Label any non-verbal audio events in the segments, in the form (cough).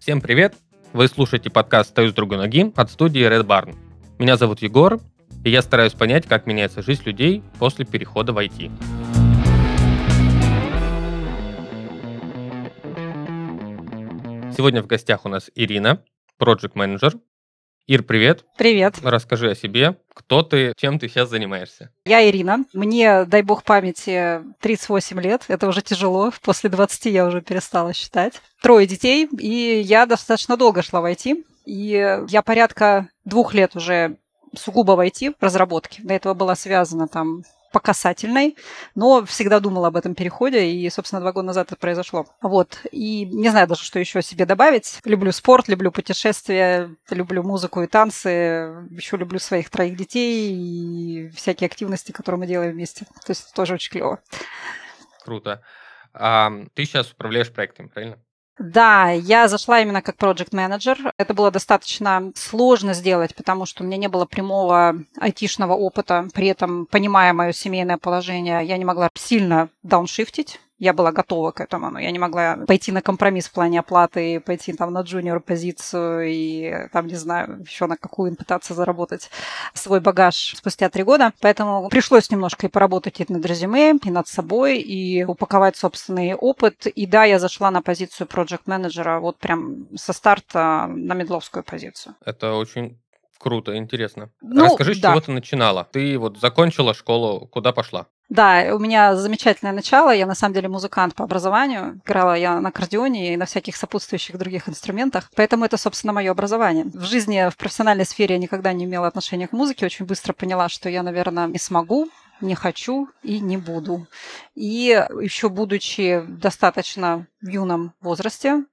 Всем привет! Вы слушаете подкаст «Стою с другой ноги» от студии Red Barn. Меня зовут Егор, и я стараюсь понять, как меняется жизнь людей после перехода в IT. Сегодня в гостях у нас Ирина, проект менеджер Ир, привет. Привет. Расскажи о себе. Кто ты, чем ты сейчас занимаешься? Я Ирина. Мне, дай бог памяти, 38 лет. Это уже тяжело. После 20 я уже перестала считать. Трое детей, и я достаточно долго шла в IT. И я порядка двух лет уже сугубо в IT разработке. До этого была связана там по касательной, но всегда думала об этом переходе, и, собственно, два года назад это произошло. Вот. И не знаю даже, что еще себе добавить. Люблю спорт, люблю путешествия, люблю музыку и танцы, еще люблю своих троих детей и всякие активности, которые мы делаем вместе. То есть тоже очень клево. Круто. А, ты сейчас управляешь проектом, правильно? Да, я зашла именно как проект менеджер. Это было достаточно сложно сделать, потому что у меня не было прямого айтишного опыта. При этом, понимая мое семейное положение, я не могла сильно дауншифтить я была готова к этому, но я не могла пойти на компромисс в плане оплаты, пойти там на джуниор позицию и там, не знаю, еще на какую пытаться заработать свой багаж спустя три года. Поэтому пришлось немножко и поработать и над резюме, и над собой, и упаковать собственный опыт. И да, я зашла на позицию проект менеджера вот прям со старта на медловскую позицию. Это очень Круто, интересно. Ну, Расскажи, с да. чего ты начинала. Ты вот закончила школу, куда пошла? Да, у меня замечательное начало. Я на самом деле музыкант по образованию. Играла я на аккордеоне и на всяких сопутствующих других инструментах. Поэтому это, собственно, мое образование. В жизни, в профессиональной сфере я никогда не имела отношения к музыке. Очень быстро поняла, что я, наверное, не смогу не хочу и не буду. И еще будучи достаточно в юном возрасте,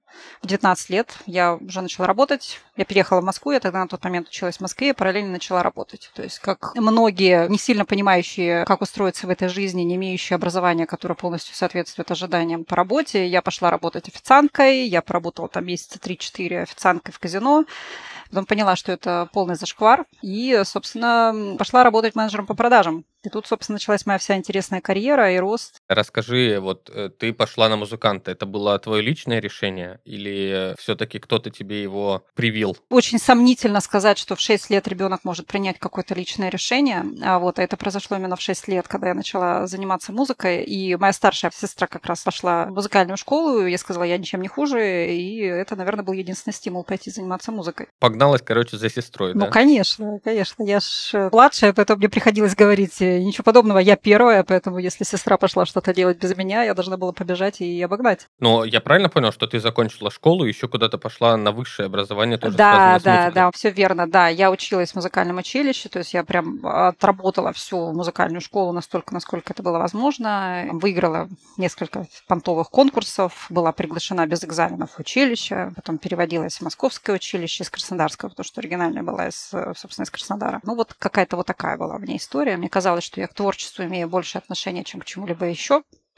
в 19 лет я уже начала работать. Я переехала в Москву, я тогда на тот момент училась в Москве, и параллельно начала работать. То есть, как многие, не сильно понимающие, как устроиться в этой жизни, не имеющие образования, которое полностью соответствует ожиданиям по работе, я пошла работать официанткой, я поработала там месяца 3-4 официанткой в казино, потом поняла, что это полный зашквар, и, собственно, пошла работать менеджером по продажам. И тут, собственно, началась моя вся интересная карьера и рост. Расскажи, вот э, ты пошла на музыканта, это было твое личное решение или все-таки кто-то тебе его привил? Очень сомнительно сказать, что в 6 лет ребенок может принять какое-то личное решение. А вот а это произошло именно в 6 лет, когда я начала заниматься музыкой. И моя старшая сестра как раз пошла в музыкальную школу, и я сказала, я ничем не хуже, и это, наверное, был единственный стимул пойти заниматься музыкой. Погналась, короче, за сестрой, ну, да? Ну, конечно, конечно. Я ж младшая, поэтому мне приходилось говорить ничего подобного, я первая, поэтому если сестра пошла что-то делать без меня, я должна была побежать и обогнать. Но я правильно понял, что ты закончила школу и еще куда-то пошла на высшее образование тоже Да, да, да, все верно, да. Я училась в музыкальном училище, то есть я прям отработала всю музыкальную школу настолько, насколько это было возможно. Выиграла несколько понтовых конкурсов, была приглашена без экзаменов в училище, потом переводилась в московское училище из Краснодарского, потому что оригинальная была, из, собственно, из Краснодара. Ну вот какая-то вот такая была мне история. Мне казалось, что я к творчеству имею больше отношения, чем к чему-либо еще.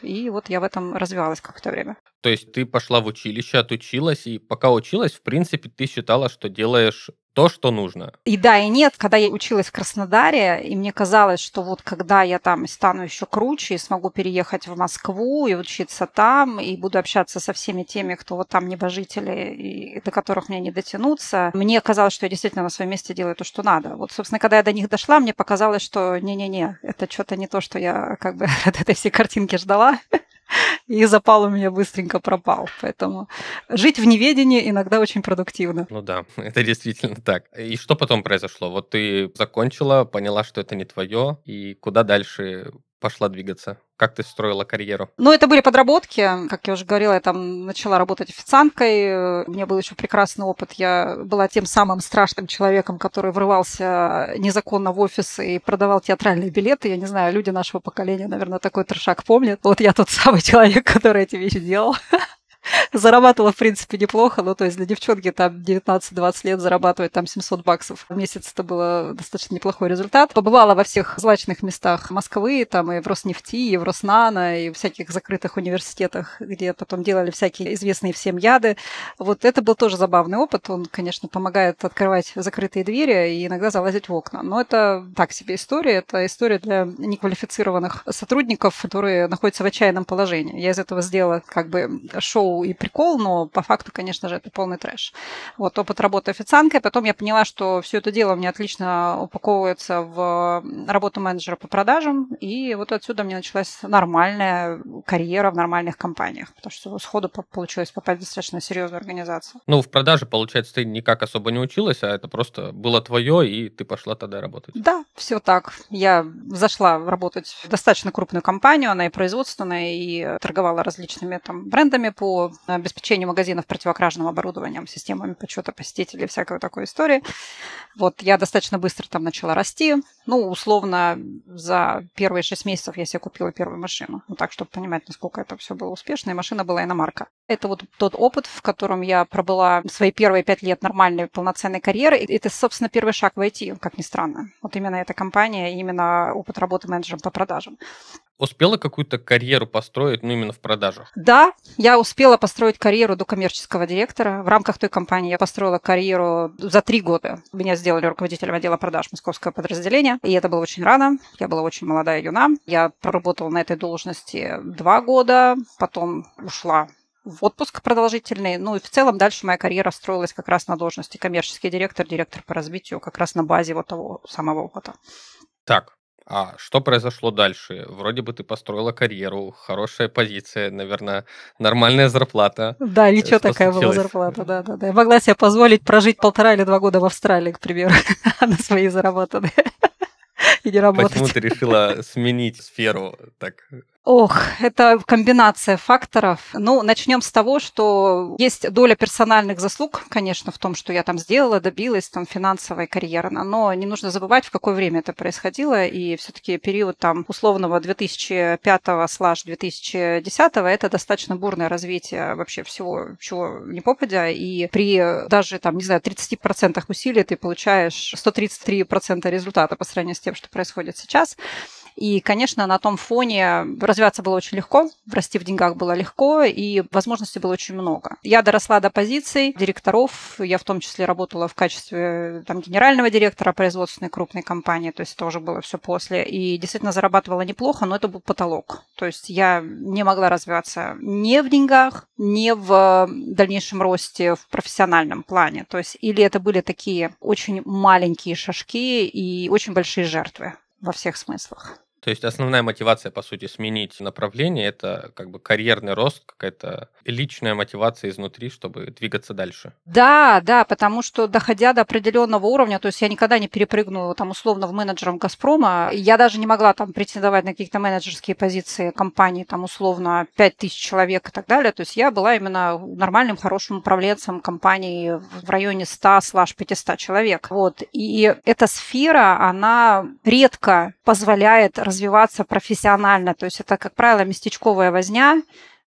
И вот я в этом развивалась какое-то время. То есть ты пошла в училище, отучилась, и пока училась, в принципе, ты считала, что делаешь то, что нужно. И да, и нет. Когда я училась в Краснодаре, и мне казалось, что вот когда я там стану еще круче и смогу переехать в Москву и учиться там, и буду общаться со всеми теми, кто вот там небожители, и до которых мне не дотянуться, мне казалось, что я действительно на своем месте делаю то, что надо. Вот, собственно, когда я до них дошла, мне показалось, что не-не-не, это что-то не то, что я как бы (laughs) от этой всей картинки ждала (laughs) и запал у меня быстренько пропал. Поэтому жить в неведении иногда очень продуктивно. Ну да, (laughs) это действительно так. И что потом произошло? Вот ты закончила, поняла, что это не твое, и куда дальше пошла двигаться? Как ты строила карьеру? Ну, это были подработки. Как я уже говорила, я там начала работать официанткой. У меня был еще прекрасный опыт. Я была тем самым страшным человеком, который врывался незаконно в офис и продавал театральные билеты. Я не знаю, люди нашего поколения, наверное, такой трешак помнят. Вот я тот самый (laughs) человек, который эти вещи делал. (laughs) зарабатывала, в принципе, неплохо. Ну, то есть для девчонки там 19-20 лет зарабатывать там 700 баксов в месяц это было достаточно неплохой результат. Побывала во всех злачных местах Москвы, там и в Роснефти, и в Роснано, и в всяких закрытых университетах, где потом делали всякие известные всем яды. Вот это был тоже забавный опыт. Он, конечно, помогает открывать закрытые двери и иногда залазить в окна. Но это так себе история. Это история для неквалифицированных сотрудников, которые находятся в отчаянном положении. Я из этого сделала как бы шоу и прикол, но по факту, конечно же, это полный трэш. Вот опыт работы официанткой. Потом я поняла, что все это дело мне отлично упаковывается в работу менеджера по продажам. И вот отсюда мне началась нормальная карьера в нормальных компаниях, потому что сходу получилось попасть в достаточно серьезную организацию. Ну, в продаже, получается, ты никак особо не училась, а это просто было твое, и ты пошла тогда работать. Да, все так. Я зашла работать в достаточно крупную компанию, она и производственная, и торговала различными там брендами по обеспечению магазинов противокражным оборудованием, системами подсчета посетителей, всякой такой истории. Вот я достаточно быстро там начала расти. Ну, условно, за первые шесть месяцев я себе купила первую машину. Ну, так, чтобы понимать, насколько это все было успешно. И машина была иномарка. Это вот тот опыт, в котором я пробыла свои первые пять лет нормальной полноценной карьеры. И это, собственно, первый шаг в IT, как ни странно. Вот именно эта компания, именно опыт работы менеджером по продажам успела какую-то карьеру построить, ну, именно в продажах? Да, я успела построить карьеру до коммерческого директора. В рамках той компании я построила карьеру за три года. Меня сделали руководителем отдела продаж московского подразделения, и это было очень рано. Я была очень молодая юна. Я проработала на этой должности два года, потом ушла в отпуск продолжительный. Ну и в целом дальше моя карьера строилась как раз на должности коммерческий директор, директор по развитию, как раз на базе вот того самого опыта. Так, а что произошло дальше? Вроде бы ты построила карьеру, хорошая позиция, наверное, нормальная зарплата. Да, ничего что такая случилось? была зарплата, да, да, да. Я могла себе позволить прожить полтора или два года в Австралии, к примеру, (laughs) на свои заработанные (laughs) и не работать. Почему ты решила (laughs) сменить сферу так Ох, это комбинация факторов. Ну, начнем с того, что есть доля персональных заслуг, конечно, в том, что я там сделала, добилась там финансовой карьеры, но не нужно забывать, в какое время это происходило, и все-таки период там условного 2005-2010 это достаточно бурное развитие вообще всего, чего не попадя, и при даже там, не знаю, 30% усилий ты получаешь 133% результата по сравнению с тем, что происходит сейчас. И, конечно, на том фоне развиваться было очень легко, расти в деньгах было легко, и возможностей было очень много. Я доросла до позиций директоров, я в том числе работала в качестве там, генерального директора производственной крупной компании, то есть тоже было все после, и действительно зарабатывала неплохо, но это был потолок. То есть я не могла развиваться ни в деньгах, ни в дальнейшем росте в профессиональном плане. То есть или это были такие очень маленькие шажки и очень большие жертвы во всех смыслах. То есть основная мотивация, по сути, сменить направление, это как бы карьерный рост, какая-то личная мотивация изнутри, чтобы двигаться дальше. Да, да, потому что доходя до определенного уровня, то есть я никогда не перепрыгнула там условно в менеджером Газпрома, я даже не могла там претендовать на какие-то менеджерские позиции компании, там условно 5000 человек и так далее, то есть я была именно нормальным, хорошим управленцем компании в районе 100-500 человек. Вот. И эта сфера, она редко позволяет развиваться профессионально. То есть это, как правило, местечковая возня.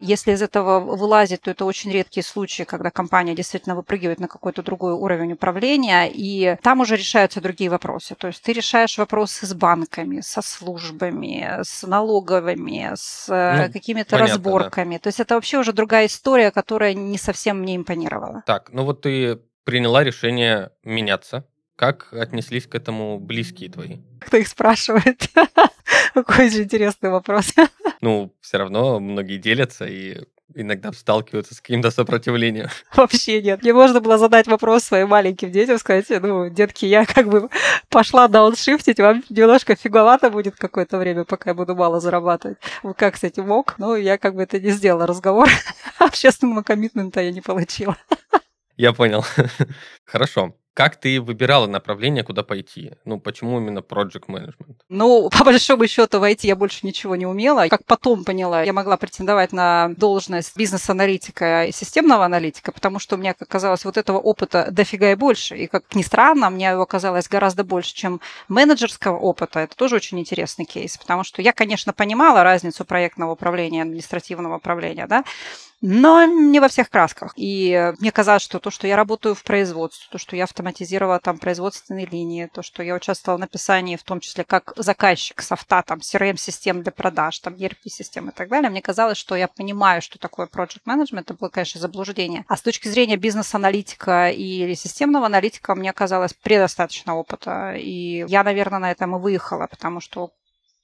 Если из этого вылазит, то это очень редкие случаи, когда компания действительно выпрыгивает на какой-то другой уровень управления, и там уже решаются другие вопросы. То есть ты решаешь вопросы с банками, со службами, с налоговыми, с э, ну, какими-то разборками. Да. То есть это вообще уже другая история, которая не совсем мне импонировала. Так, ну вот ты приняла решение меняться. Как отнеслись к этому близкие твои? Кто их спрашивает? (laughs) Какой же интересный вопрос. Ну, все равно многие делятся и иногда сталкиваются с каким-то сопротивлением. Вообще нет. Мне можно было задать вопрос своим маленьким детям, сказать, ну, детки, я как бы пошла дауншифтить, вам немножко фиговато будет какое-то время, пока я буду мало зарабатывать. Вы как, кстати, мог? Ну, я как бы это не сделала разговор. (laughs) Общественного коммитмента я не получила. Я понял. (laughs) Хорошо. Как ты выбирала направление, куда пойти? Ну, почему именно project management? Ну, (laughs) по большому счету, в IT я больше ничего не умела. Как потом поняла, я могла претендовать на должность бизнес-аналитика и системного аналитика, потому что у меня оказалось вот этого опыта дофига и больше. И, как ни странно, мне его оказалось гораздо больше, чем менеджерского опыта. Это тоже очень интересный кейс, потому что я, конечно, понимала разницу проектного управления, административного управления, да, но не во всех красках. И мне казалось, что то, что я работаю в производстве, то, что я автоматизировала там производственные линии, то, что я участвовала в написании, в том числе как заказчик софта, там, CRM-систем для продаж, там, ERP-систем и так далее, мне казалось, что я понимаю, что такое project management, это было, конечно, заблуждение. А с точки зрения бизнес-аналитика или системного аналитика, мне казалось предостаточно опыта. И я, наверное, на этом и выехала, потому что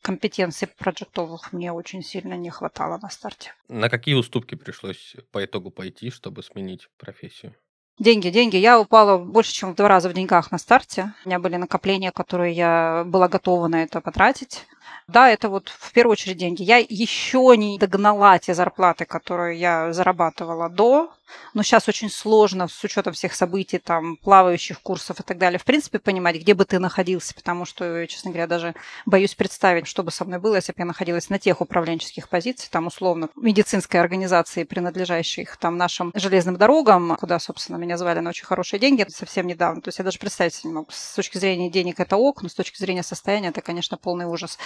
компетенций проектовых мне очень сильно не хватало на старте. На какие уступки пришлось по итогу пойти, чтобы сменить профессию? Деньги, деньги. Я упала больше, чем в два раза в деньгах на старте. У меня были накопления, которые я была готова на это потратить. Да, это вот в первую очередь деньги. Я еще не догнала те зарплаты, которые я зарабатывала до, но сейчас очень сложно с учетом всех событий, там, плавающих курсов и так далее, в принципе, понимать, где бы ты находился, потому что, честно говоря, даже боюсь представить, что бы со мной было, если бы я находилась на тех управленческих позициях, там, условно, медицинской организации, принадлежащей там нашим железным дорогам, куда, собственно, меня звали на очень хорошие деньги совсем недавно. То есть я даже представить не могу. С точки зрения денег это ок, но с точки зрения состояния это, конечно, полный ужас.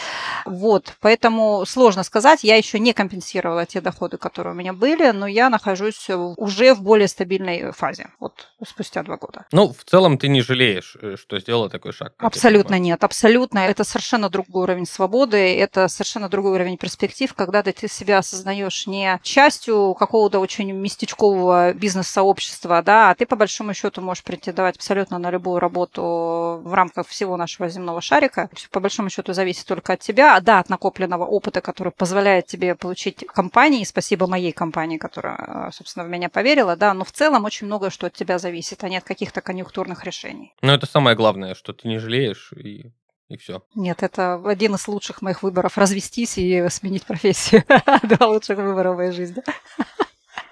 Вот, поэтому сложно сказать. Я еще не компенсировала те доходы, которые у меня были, но я нахожусь уже в более стабильной фазе, вот спустя два года. Ну, в целом ты не жалеешь, э, что сделала такой шаг? Абсолютно нет, абсолютно. Это совершенно другой уровень свободы, это совершенно другой уровень перспектив, когда ты себя осознаешь не частью какого-то очень местечкового бизнес-сообщества, да, а ты по большому счету можешь претендовать абсолютно на любую работу в рамках всего нашего земного шарика. По большому счету зависит только от тебя, а да, от накопленного опыта, который позволяет тебе получить компании, спасибо моей компании, которая, собственно, в меня поверила, да, но в целом очень многое, что от тебя зависит, а не от каких-то конъюнктурных решений. Ну, это самое главное, что ты не жалеешь и и все. Нет, это один из лучших моих выборов развестись и сменить профессию. (laughs) Два лучших выбора в моей жизни.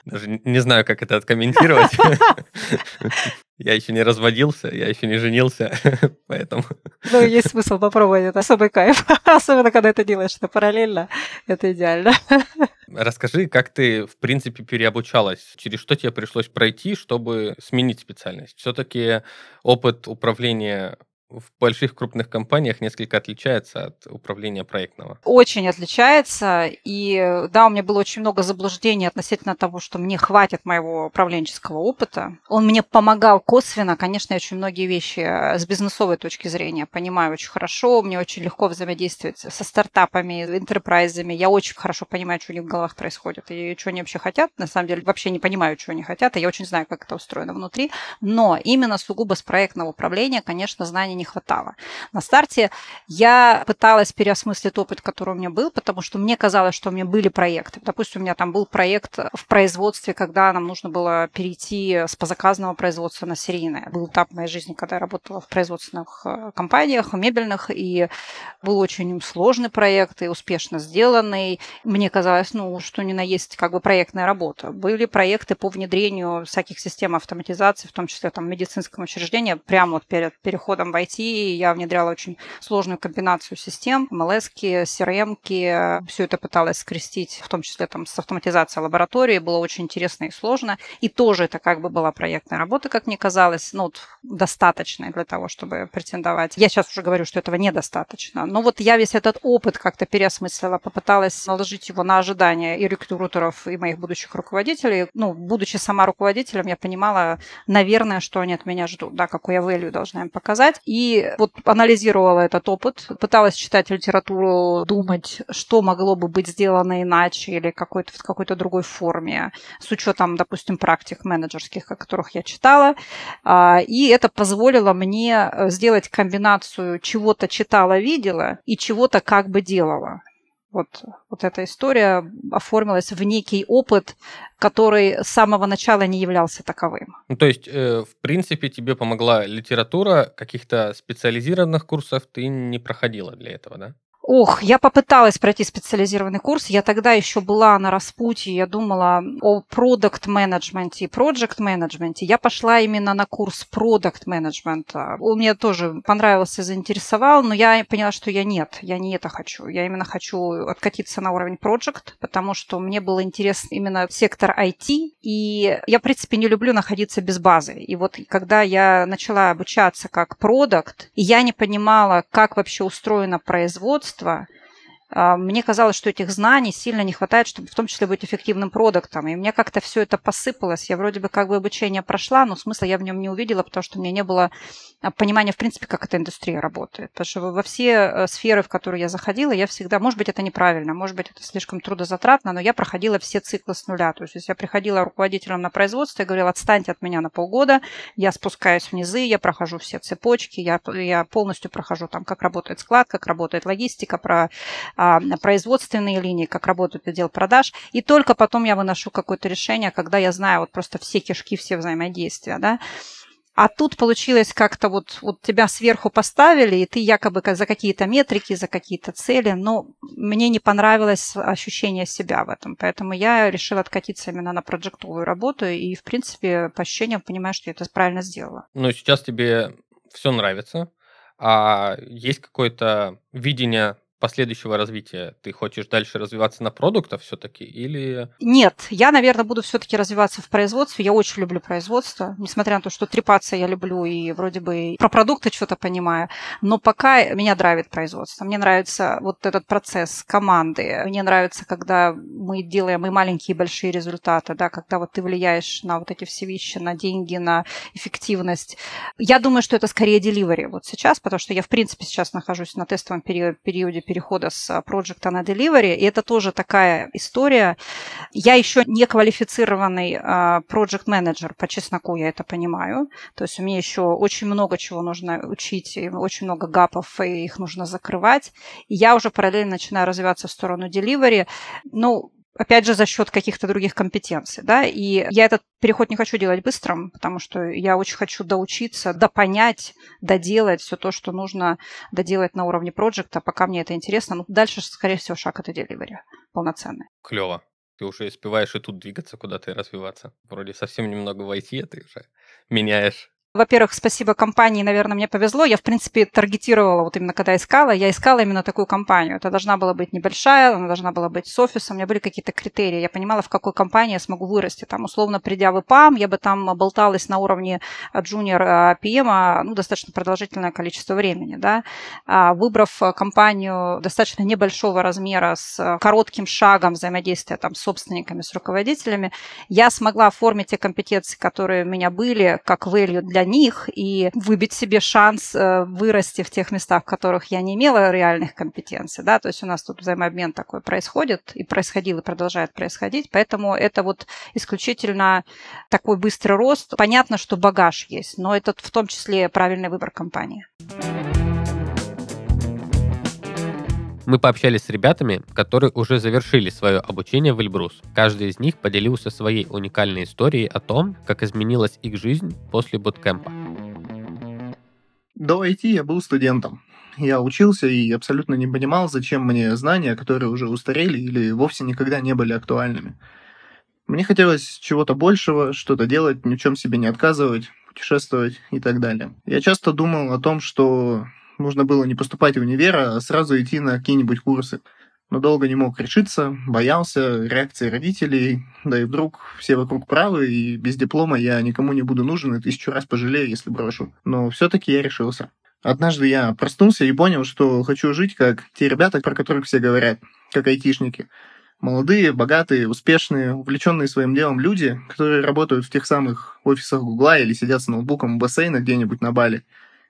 Даже не знаю, как это откомментировать. (laughs) Я еще не разводился, я еще не женился, (laughs) поэтому... Ну, есть смысл попробовать, это особый кайф. (laughs) Особенно, когда это делаешь это параллельно, это идеально. Расскажи, как ты, в принципе, переобучалась? Через что тебе пришлось пройти, чтобы сменить специальность? Все-таки опыт управления в больших крупных компаниях несколько отличается от управления проектного. Очень отличается. И да, у меня было очень много заблуждений относительно того, что мне хватит моего управленческого опыта. Он мне помогал косвенно. Конечно, я очень многие вещи с бизнесовой точки зрения понимаю очень хорошо. Мне очень легко взаимодействовать со стартапами, интерпрайзами. Я очень хорошо понимаю, что у них в головах происходит и что они вообще хотят. На самом деле, вообще не понимаю, что они хотят. И я очень знаю, как это устроено внутри. Но именно сугубо с проектного управления, конечно, знаний не хватало. На старте я пыталась переосмыслить опыт, который у меня был, потому что мне казалось, что у меня были проекты. Допустим, у меня там был проект в производстве, когда нам нужно было перейти с позаказного производства на серийное. Был этап в моей жизни, когда я работала в производственных э, компаниях, мебельных, и был очень сложный проект и успешно сделанный. Мне казалось, ну, что ни на есть как бы проектная работа. Были проекты по внедрению всяких систем автоматизации, в том числе там медицинском учреждении, прямо вот перед переходом в IT я внедряла очень сложную комбинацию систем, MLS, CRM, все это пыталась скрестить, в том числе там с автоматизацией лаборатории, было очень интересно и сложно. И тоже это как бы была проектная работа, как мне казалось, ну, достаточная для того, чтобы претендовать. Я сейчас уже говорю, что этого недостаточно. Но вот я весь этот опыт как-то переосмыслила, попыталась наложить его на ожидания и рекрутеров, и моих будущих руководителей. Ну, будучи сама руководителем, я понимала, наверное, что они от меня ждут, да, какой я value должна им показать. И и вот анализировала этот опыт, пыталась читать литературу, думать, что могло бы быть сделано иначе или какой-то, в какой-то другой форме, с учетом, допустим, практик менеджерских, о которых я читала. А, и это позволило мне э, сделать комбинацию чего-то читала, видела и чего-то как бы делала. Вот, вот эта история оформилась в некий опыт, который с самого начала не являлся таковым. Ну, то есть, э, в принципе, тебе помогла литература, каких-то специализированных курсов ты не проходила для этого, да? Ох, я попыталась пройти специализированный курс. Я тогда еще была на распутье. Я думала о продукт менеджменте и проект менеджменте. Я пошла именно на курс продукт менеджмента. Он мне тоже понравился, заинтересовал, но я поняла, что я нет, я не это хочу. Я именно хочу откатиться на уровень проект, потому что мне было интересно именно сектор IT. И я, в принципе, не люблю находиться без базы. И вот когда я начала обучаться как продукт, я не понимала, как вообще устроено производство, производства, а, мне казалось, что этих знаний сильно не хватает, чтобы в том числе быть эффективным продуктом. И мне как-то все это посыпалось. Я вроде бы как бы обучение прошла, но смысла я в нем не увидела, потому что у меня не было а, понимания, в принципе, как эта индустрия работает. Потому что во все э, сферы, в которые я заходила, я всегда, может быть, это неправильно, может быть, это слишком трудозатратно, но я проходила все циклы с нуля. То есть я приходила руководителем на производство и говорила, отстаньте от меня на полгода, я спускаюсь внизы, я прохожу все цепочки, я, я полностью прохожу там, как работает склад, как работает логистика, про а, производственные линии, как работает отдел продаж. И только потом я выношу какое-то решение, когда я знаю вот просто все кишки, все взаимодействия, да. А тут получилось как-то вот, вот тебя сверху поставили, и ты якобы за какие-то метрики, за какие-то цели, но мне не понравилось ощущение себя в этом, поэтому я решила откатиться именно на проектовую работу, и, в принципе, по ощущениям понимаю, что я это правильно сделала. Ну, сейчас тебе все нравится, а есть какое-то видение последующего развития? Ты хочешь дальше развиваться на продуктах все-таки или... Нет, я, наверное, буду все-таки развиваться в производстве. Я очень люблю производство, несмотря на то, что трепаться я люблю и вроде бы про продукты что-то понимаю. Но пока меня драйвит производство. Мне нравится вот этот процесс команды. Мне нравится, когда мы делаем и маленькие, и большие результаты, да, когда вот ты влияешь на вот эти все вещи, на деньги, на эффективность. Я думаю, что это скорее delivery вот сейчас, потому что я, в принципе, сейчас нахожусь на тестовом периоде перехода с проекта на delivery. И это тоже такая история. Я еще не квалифицированный project менеджер по чесноку я это понимаю. То есть у меня еще очень много чего нужно учить, и очень много гапов, и их нужно закрывать. И я уже параллельно начинаю развиваться в сторону delivery. Ну, опять же, за счет каких-то других компетенций, да, и я этот переход не хочу делать быстрым, потому что я очень хочу доучиться, допонять, доделать все то, что нужно доделать на уровне проекта, пока мне это интересно. Ну, дальше, скорее всего, шаг это delivery полноценный. Клево. Ты уже успеваешь и тут двигаться куда-то и развиваться. Вроде совсем немного в IT, а ты уже меняешь во-первых, спасибо компании, наверное, мне повезло. Я, в принципе, таргетировала, вот именно когда искала, я искала именно такую компанию. Это должна была быть небольшая, она должна была быть с офисом, у меня были какие-то критерии. Я понимала, в какой компании я смогу вырасти. Там, условно, придя в ИПАМ, я бы там болталась на уровне junior PM ну, достаточно продолжительное количество времени. Да? А выбрав компанию достаточно небольшого размера с коротким шагом взаимодействия там, с собственниками, с руководителями, я смогла оформить те компетенции, которые у меня были, как value для них и выбить себе шанс э, вырасти в тех местах, в которых я не имела реальных компетенций. Да? То есть у нас тут взаимообмен такой происходит и происходил и продолжает происходить. Поэтому это вот исключительно такой быстрый рост. Понятно, что багаж есть, но это в том числе правильный выбор компании. Мы пообщались с ребятами, которые уже завершили свое обучение в Эльбрус. Каждый из них поделился своей уникальной историей о том, как изменилась их жизнь после буткемпа. До IT я был студентом. Я учился и абсолютно не понимал, зачем мне знания, которые уже устарели или вовсе никогда не были актуальными. Мне хотелось чего-то большего, что-то делать, ни в чем себе не отказывать, путешествовать и так далее. Я часто думал о том, что нужно было не поступать в универ, а сразу идти на какие-нибудь курсы. Но долго не мог решиться, боялся реакции родителей, да и вдруг все вокруг правы, и без диплома я никому не буду нужен, и тысячу раз пожалею, если брошу. Но все-таки я решился. Однажды я проснулся и понял, что хочу жить, как те ребята, про которых все говорят, как айтишники. Молодые, богатые, успешные, увлеченные своим делом люди, которые работают в тех самых офисах Гугла или сидят с ноутбуком у бассейна где-нибудь на Бали.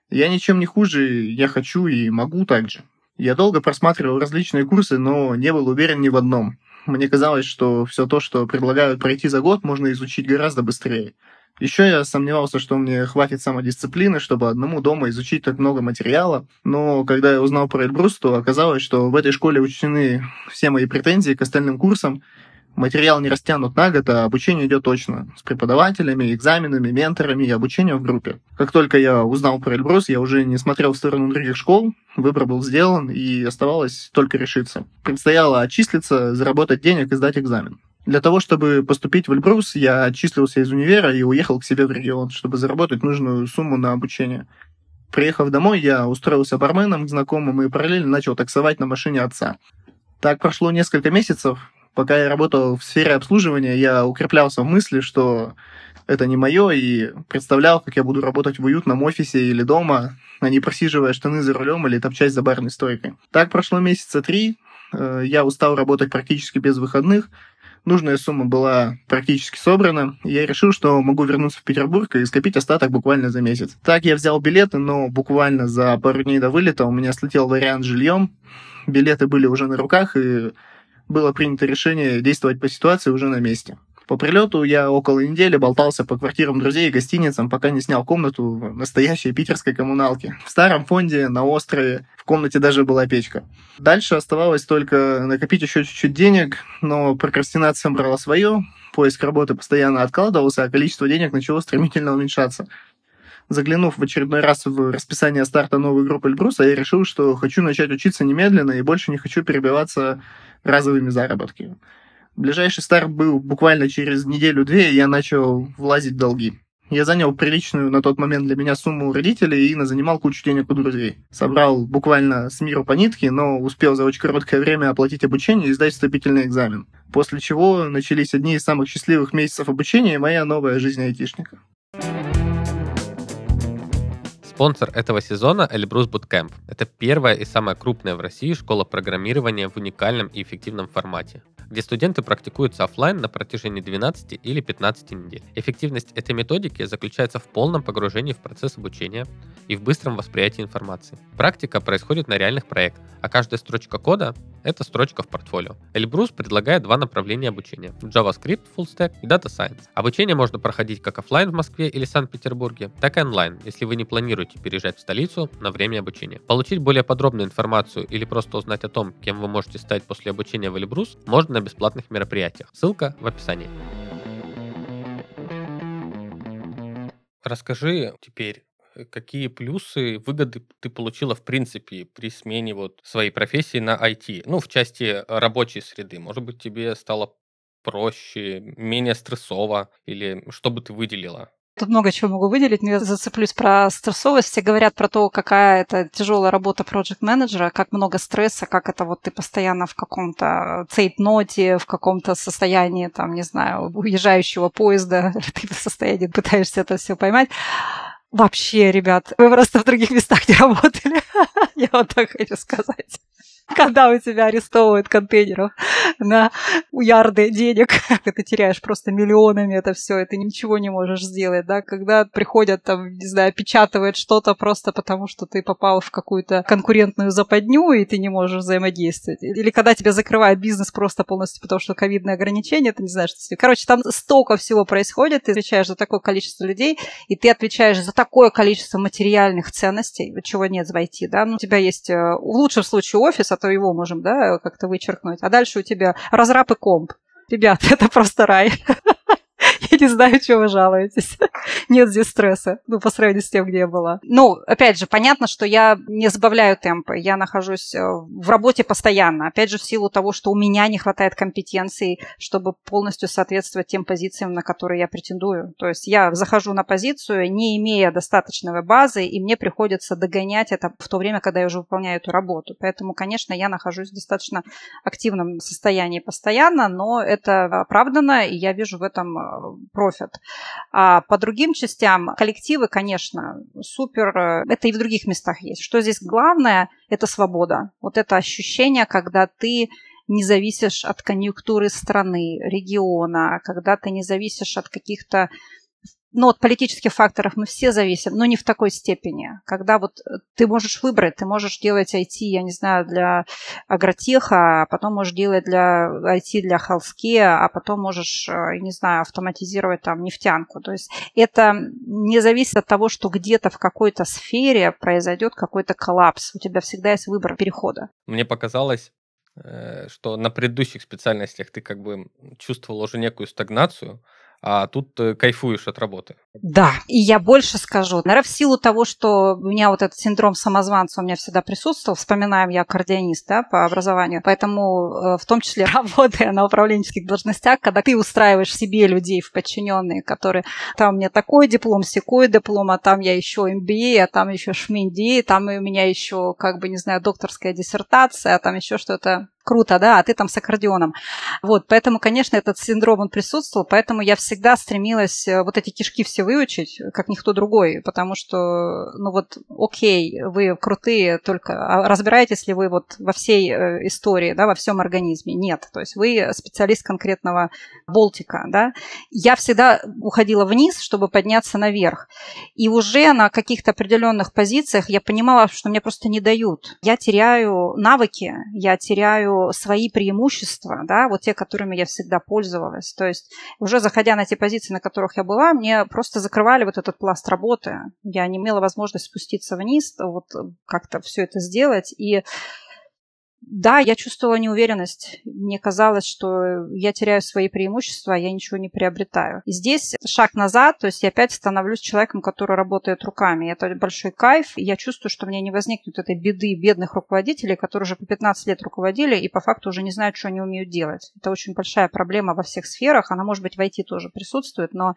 Я ничем не хуже, я хочу и могу также. Я долго просматривал различные курсы, но не был уверен ни в одном. Мне казалось, что все то, что предлагают пройти за год, можно изучить гораздо быстрее. Еще я сомневался, что мне хватит самодисциплины, чтобы одному дома изучить так много материала. Но когда я узнал про Эльбрус, то оказалось, что в этой школе учтены все мои претензии к остальным курсам, материал не растянут на год, а обучение идет точно. С преподавателями, экзаменами, менторами и обучением в группе. Как только я узнал про Эльбрус, я уже не смотрел в сторону других школ, выбор был сделан, и оставалось только решиться. Предстояло отчислиться, заработать денег и сдать экзамен. Для того, чтобы поступить в Эльбрус, я отчислился из универа и уехал к себе в регион, чтобы заработать нужную сумму на обучение. Приехав домой, я устроился барменом к знакомым и параллельно начал таксовать на машине отца. Так прошло несколько месяцев, Пока я работал в сфере обслуживания, я укреплялся в мысли, что это не мое, и представлял, как я буду работать в уютном офисе или дома, а не просиживая штаны за рулем или топчась за барной стойкой. Так прошло месяца три, Э, я устал работать практически без выходных, нужная сумма была практически собрана, и я решил, что могу вернуться в Петербург и скопить остаток буквально за месяц. Так я взял билеты, но буквально за пару дней до вылета у меня слетел вариант с жильем. Билеты были уже на руках, и было принято решение действовать по ситуации уже на месте. По прилету я около недели болтался по квартирам друзей и гостиницам, пока не снял комнату в настоящей питерской коммуналке. В старом фонде на острове в комнате даже была печка. Дальше оставалось только накопить еще чуть-чуть денег, но прокрастинация брала свое, поиск работы постоянно откладывался, а количество денег начало стремительно уменьшаться. Заглянув в очередной раз в расписание старта новой группы Эльбруса, я решил, что хочу начать учиться немедленно и больше не хочу перебиваться разовыми заработками. Ближайший старт был буквально через неделю-две, и я начал влазить в долги. Я занял приличную на тот момент для меня сумму у родителей и занимал кучу денег у друзей. Собрал буквально с миру по нитке, но успел за очень короткое время оплатить обучение и сдать вступительный экзамен. После чего начались одни из самых счастливых месяцев обучения и моя новая жизнь айтишника. Спонсор этого сезона Эльбрус Bootcamp. Это первая и самая крупная в России школа программирования в уникальном и эффективном формате где студенты практикуются офлайн на протяжении 12 или 15 недель. Эффективность этой методики заключается в полном погружении в процесс обучения и в быстром восприятии информации. Практика происходит на реальных проектах, а каждая строчка кода — это строчка в портфолио. Эльбрус предлагает два направления обучения — JavaScript, Full Stack и Data Science. Обучение можно проходить как офлайн в Москве или Санкт-Петербурге, так и онлайн, если вы не планируете переезжать в столицу на время обучения. Получить более подробную информацию или просто узнать о том, кем вы можете стать после обучения в Эльбрус, можно на бесплатных мероприятиях. Ссылка в описании. Расскажи теперь, э, какие плюсы, выгоды ты получила в принципе при смене вот своей профессии на IT, ну, в части рабочей среды. Может быть, тебе стало проще, менее стрессово, или что бы ты выделила? Тут много чего могу выделить, но я зацеплюсь про стрессовость. Все говорят про то, какая это тяжелая работа проект менеджера как много стресса, как это вот ты постоянно в каком-то цейтноте, в каком-то состоянии, там, не знаю, уезжающего поезда, (laughs) ты в состоянии пытаешься это все поймать. Вообще, ребят, вы просто в других местах не работали. (laughs) Я вот так хочу сказать. (laughs) когда у тебя арестовывают контейнеров на ярды денег, (laughs) ты теряешь просто миллионами это все, и ты ничего не можешь сделать, да, когда приходят там, не знаю, печатывают что-то просто потому, что ты попал в какую-то конкурентную западню, и ты не можешь взаимодействовать, или когда тебя закрывает бизнес просто полностью потому, что ковидные ограничения, ты не знаешь, что с Короче, там столько всего происходит, ты отвечаешь за такое количество людей, и ты отвечаешь за такое количество материальных ценностей, чего нет в IT, да, ну, у тебя есть э, в лучшем случае офис, а то его можем, да, как-то вычеркнуть. А дальше у тебя разраб и комп. Ребят, (laughs) это просто рай. (laughs) Я не знаю, чего вы жалуетесь. (laughs) Нет здесь стресса, ну, по сравнению с тем, где я была. Ну, опять же, понятно, что я не сбавляю темпы. Я нахожусь э, в работе постоянно. Опять же, в силу того, что у меня не хватает компетенций, чтобы полностью соответствовать тем позициям, на которые я претендую. То есть я захожу на позицию, не имея достаточной базы, и мне приходится догонять это в то время, когда я уже выполняю эту работу. Поэтому, конечно, я нахожусь в достаточно активном состоянии постоянно, но это оправдано, и я вижу в этом э, профит. А по другим частям коллективы, конечно, супер. Э, это и в других местах есть. Что здесь главное, это свобода. Вот это ощущение, когда ты не зависишь от конъюнктуры страны, региона, когда ты не зависишь от каких-то ну, от политических факторов мы все зависим, но не в такой степени. Когда вот э, ты можешь выбрать, ты можешь делать IT, я не знаю, для агротеха, а потом можешь делать для IT для холске, а потом можешь, э, не знаю, автоматизировать там нефтянку. То есть это не зависит от того, что где-то в какой-то сфере произойдет какой-то коллапс. У тебя всегда есть выбор перехода. Мне показалось, э, что на предыдущих специальностях ты как бы чувствовал уже некую стагнацию, а тут кайфуешь от работы. Да, и я больше скажу. Наверное, в силу того, что у меня вот этот синдром самозванца у меня всегда присутствовал, вспоминаем, я аккордеонист да, по образованию, поэтому э, в том числе (laughs) работая на управленческих должностях, когда ты устраиваешь себе людей в подчиненные, которые там у меня такой диплом, секой диплом, а там я еще MBA, а там еще шминди, там у меня еще, как бы, не знаю, докторская диссертация, а там еще что-то круто, да, а ты там с аккордеоном. Вот, поэтому, конечно, этот синдром, он присутствовал, поэтому я всегда стремилась э, вот эти кишки все выучить, как никто другой, потому что, ну вот, окей, вы крутые, только а разбираетесь ли вы вот во всей э, истории, да, во всем организме? Нет, то есть вы специалист конкретного болтика, да. Я всегда уходила вниз, чтобы подняться наверх, и уже на каких-то определенных позициях я понимала, что мне просто не дают. Я теряю навыки, я теряю свои преимущества, да, вот те, которыми я всегда пользовалась. То есть уже заходя на те позиции, на которых я была, мне просто закрывали вот этот пласт работы. Я не имела возможность спуститься вниз, вот как-то все это сделать. И да, я чувствовала неуверенность. Мне казалось, что я теряю свои преимущества, а я ничего не приобретаю. И здесь шаг назад, то есть я опять становлюсь человеком, который работает руками. Это большой кайф. И я чувствую, что меня не возникнет этой беды бедных руководителей, которые уже по 15 лет руководили и по факту уже не знают, что они умеют делать. Это очень большая проблема во всех сферах. Она, может быть, в IT тоже присутствует, но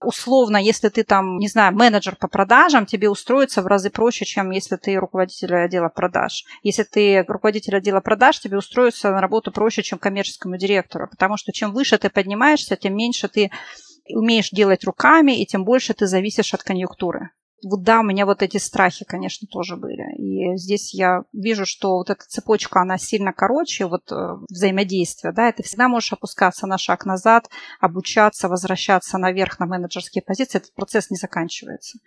условно, если ты там, не знаю, менеджер по продажам, тебе устроиться в разы проще, чем если ты руководитель отдела продаж. Если ты руководитель отдела продаж, тебе устроиться на работу проще, чем коммерческому директору, потому что чем выше ты поднимаешься, тем меньше ты умеешь делать руками, и тем больше ты зависишь от конъюнктуры. Вот да, у меня вот эти страхи, конечно, тоже были. И здесь я вижу, что вот эта цепочка, она сильно короче, вот э, взаимодействие, да, ты всегда можешь опускаться на шаг назад, обучаться, возвращаться наверх на менеджерские позиции, этот процесс не заканчивается.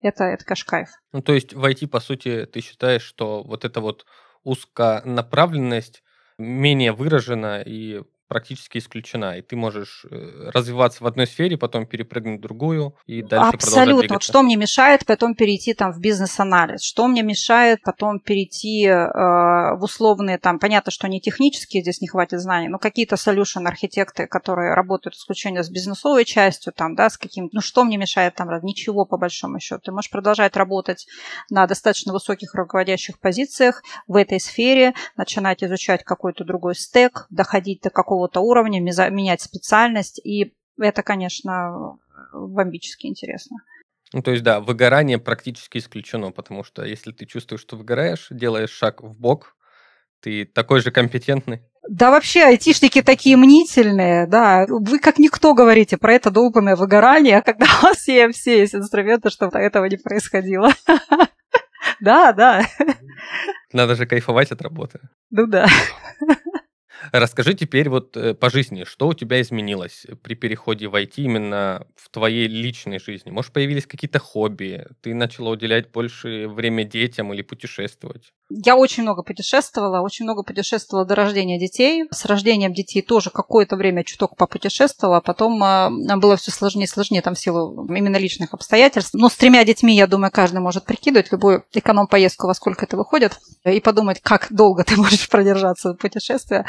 Это, это кайф. Ну, то есть в IT, по сути, ты считаешь, что вот эта вот узконаправленность менее выражена и практически исключена, и ты можешь э, развиваться в одной сфере, потом перепрыгнуть в другую и дальше Абсолютно. Вот что мне мешает потом перейти там в бизнес-анализ? Что мне мешает потом перейти э, в условные там, понятно, что не технические, здесь не хватит знаний, но какие-то solution архитекты, которые работают исключительно с бизнесовой частью, там, да, с каким ну что мне мешает там, ничего по большому счету. Ты можешь продолжать работать на достаточно высоких руководящих позициях в этой сфере, начинать изучать какой-то другой стек, доходить до какого какого-то уровня, менять специальность. И это, конечно, бомбически интересно. Ну, то есть, да, выгорание практически исключено, потому что если ты чувствуешь, что выгораешь, делаешь шаг в бок, ты такой же компетентный. Да вообще айтишники такие мнительные, да. Вы как никто говорите про это долбанное выгорание, когда у вас все, все есть инструменты, чтобы этого не происходило. (laughs) Да, да. Надо же кайфовать от работы. Ну да. Расскажи теперь вот э, по жизни, что у тебя изменилось при переходе в IT именно в твоей личной жизни? Может, появились какие-то хобби? Ты начала уделять больше время детям или путешествовать? Я очень много путешествовала, очень много путешествовала до рождения детей. С рождением детей тоже какое-то время чуток попутешествовала, а потом э, было все сложнее и сложнее там в силу именно личных обстоятельств. Но с тремя детьми, я думаю, каждый может прикидывать любую эконом-поездку, во сколько это выходит, и подумать, как долго ты (laughs) можешь продержаться в путешествии.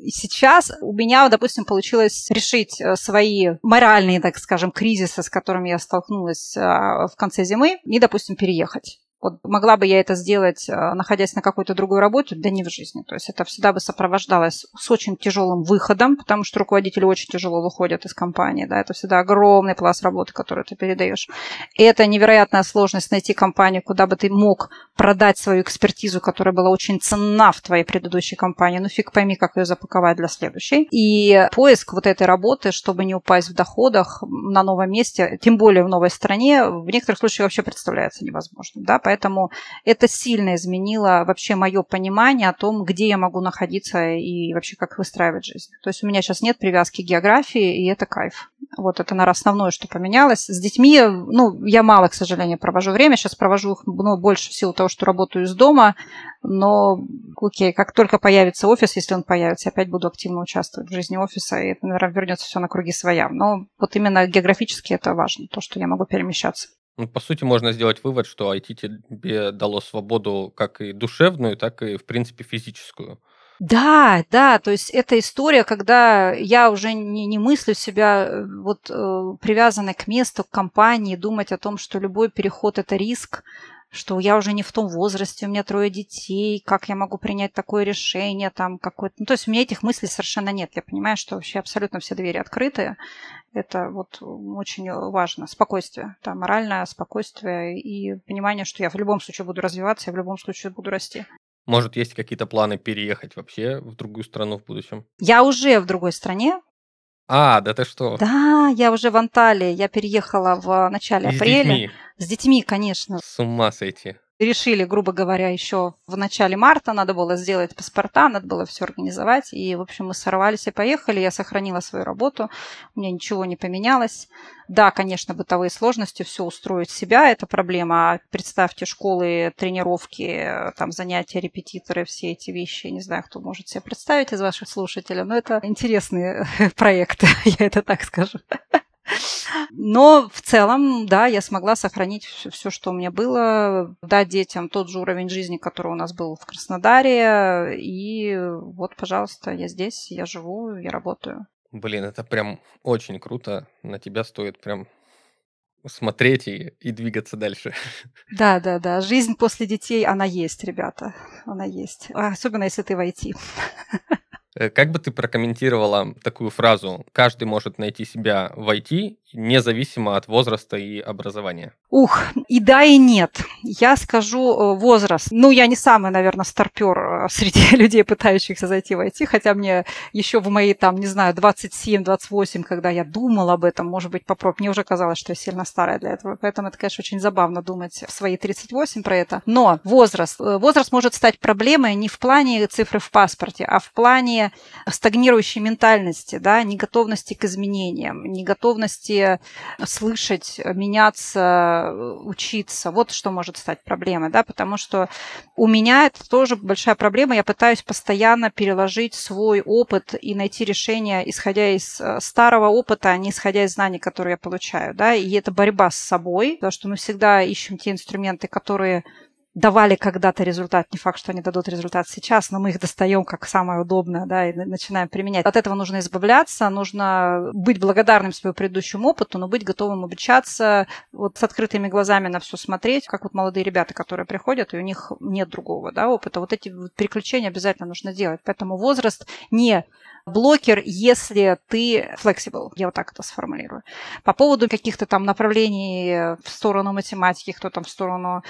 Сейчас у меня, допустим, получилось решить э, свои моральные, так скажем, кризисы, с которыми я столкнулась э, в конце зимы, и, допустим, переехать. Вот могла бы я это сделать, э, находясь на какой-то другой работе, да не в жизни. То есть это всегда бы сопровождалось с очень тяжелым выходом, потому что руководители очень тяжело выходят из компании. Да, это всегда огромный пласт работы, который ты передаешь. И это невероятная сложность найти компанию, куда бы ты мог продать свою экспертизу, которая была очень ценна в твоей предыдущей компании. Ну фиг пойми, как ее запаковать для следующей. И поиск вот этой работы, чтобы не упасть в доходах на новом месте, тем более в новой стране, в некоторых случаях вообще представляется невозможным. Да? Поэтому это сильно изменило вообще мое понимание о том, где я могу находиться и вообще как выстраивать жизнь. То есть у меня сейчас нет привязки к географии, и это кайф. Вот это, наверное, основное, что поменялось. С детьми, ну, я мало, к сожалению, провожу время. Сейчас провожу их ну, больше в силу того, что работаю из дома. Но, окей, как только появится офис, если он появится, опять буду активно участвовать в жизни офиса, и это, наверное, вернется все на круги своя. Но вот именно географически это важно, то, что я могу перемещаться. Ну, по сути, можно сделать вывод, что IT тебе дало свободу как и душевную, так и, в принципе, физическую. Да, да, то есть это история, когда я уже не, не мыслю себя э, вот э, привязанной к месту, к компании, думать о том, что любой переход это риск, что я уже не в том возрасте, у меня трое детей, как я могу принять такое решение, там какое-то... Ну, то есть у меня этих мыслей совершенно нет. Я понимаю, что вообще абсолютно все двери открыты. Это вот очень важно. Спокойствие, да, моральное спокойствие и понимание, что я в любом случае буду развиваться, я в любом случае буду расти. Может, есть какие-то планы переехать вообще в другую страну в будущем? Я уже в другой стране. А, да ты что? Да, я уже в Анталии. Я переехала в начале с апреля. детьми? С детьми, конечно. С ума сойти. Решили, грубо говоря, еще в начале марта надо было сделать паспорта, надо было все организовать. И, в общем, мы сорвались и поехали. Я сохранила свою работу, у меня ничего не поменялось. Да, конечно, бытовые сложности, все устроить себя – это проблема. А представьте, школы, тренировки, там, занятия, репетиторы, все эти вещи. Не знаю, кто может себе представить из ваших слушателей, но это интересные (laughs) проекты, (laughs) я это так скажу. Но в целом, да, я смогла сохранить все, что у меня было, дать детям тот же уровень жизни, который у нас был в Краснодаре. И вот, пожалуйста, я здесь, я живу, я работаю. Блин, это прям очень круто. На тебя стоит прям смотреть и, и двигаться дальше. (laughs) Да, да, да. Жизнь после детей, она есть, ребята. Она есть. Особенно, если ты в IT. Э, (laughs) Как бы ты прокомментировала такую фразу? «каждый может найти себя в IT, независимо от возраста и образования»? Ух, и да, и нет. Я скажу э, возраст. Ну, я не самый, наверное, старпер э, среди (laughs) людей, пытающихся зайти в IT, хотя мне еще в мои, там, не знаю, 27-28, когда я думала об этом, может быть, попробовать, мне уже казалось, что я сильно старая для этого. Поэтому это, конечно, очень забавно думать в свои 38 про это. Но возраст. э, Возраст может стать проблемой не в плане цифры в паспорте, а в плане стагнирующей ментальности, да, неготовности к изменениям, неготовности слышать, меняться, учиться. Вот что может стать проблемой, да, потому что у меня это тоже большая проблема. Я пытаюсь постоянно переложить свой опыт и найти решение, исходя из э, старого опыта, а не исходя из знаний, которые я получаю, да, и это борьба с собой, потому что мы всегда ищем те инструменты, которые давали когда-то результат. Не факт, что они дадут результат сейчас, но мы их достаем как самое удобное, да, и начинаем применять. От этого нужно избавляться, нужно быть благодарным своему предыдущему опыту, но быть готовым обучаться, вот с открытыми глазами на все смотреть, как вот молодые ребята, которые приходят, и у них нет другого, да, опыта. Вот эти переключения обязательно нужно делать. Поэтому возраст не блокер, если ты flexible. Я вот так это сформулирую. По поводу каких-то там направлений в сторону математики, кто там в сторону,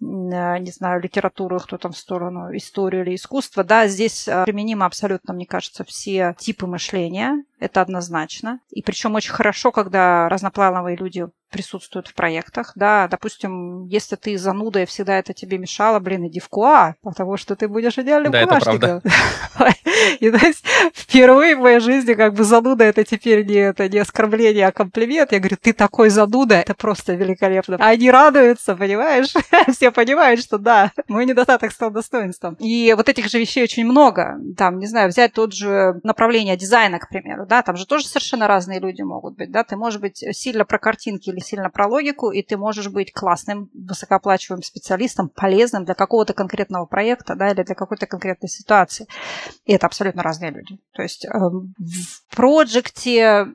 не знаю, литературы, кто там в сторону истории или искусства, да, здесь применимо абсолютно, мне кажется, все типы мышления. Это однозначно. И причем очень хорошо, когда разноплановые люди присутствуют в проектах, да, допустим, если ты зануда и всегда это тебе мешало, блин, иди в КУА, потому что ты будешь идеальным Да, правда. (laughs) И то есть впервые в моей жизни как бы зануда это теперь не, это не оскорбление, а комплимент. Я говорю, ты такой зануда, это просто великолепно. Они радуются, понимаешь? (laughs) Все понимают, что да, мой недостаток стал достоинством. И вот этих же вещей очень много. Там, не знаю, взять тот же направление дизайна, к примеру, да, там же тоже совершенно разные люди могут быть, да, ты можешь быть сильно про картинки или сильно про логику, и ты можешь быть классным, высокооплачиваемым специалистом, полезным для какого-то конкретного проекта, да, или для какой-то конкретной ситуации. И это абсолютно разные люди. То есть э, в проекте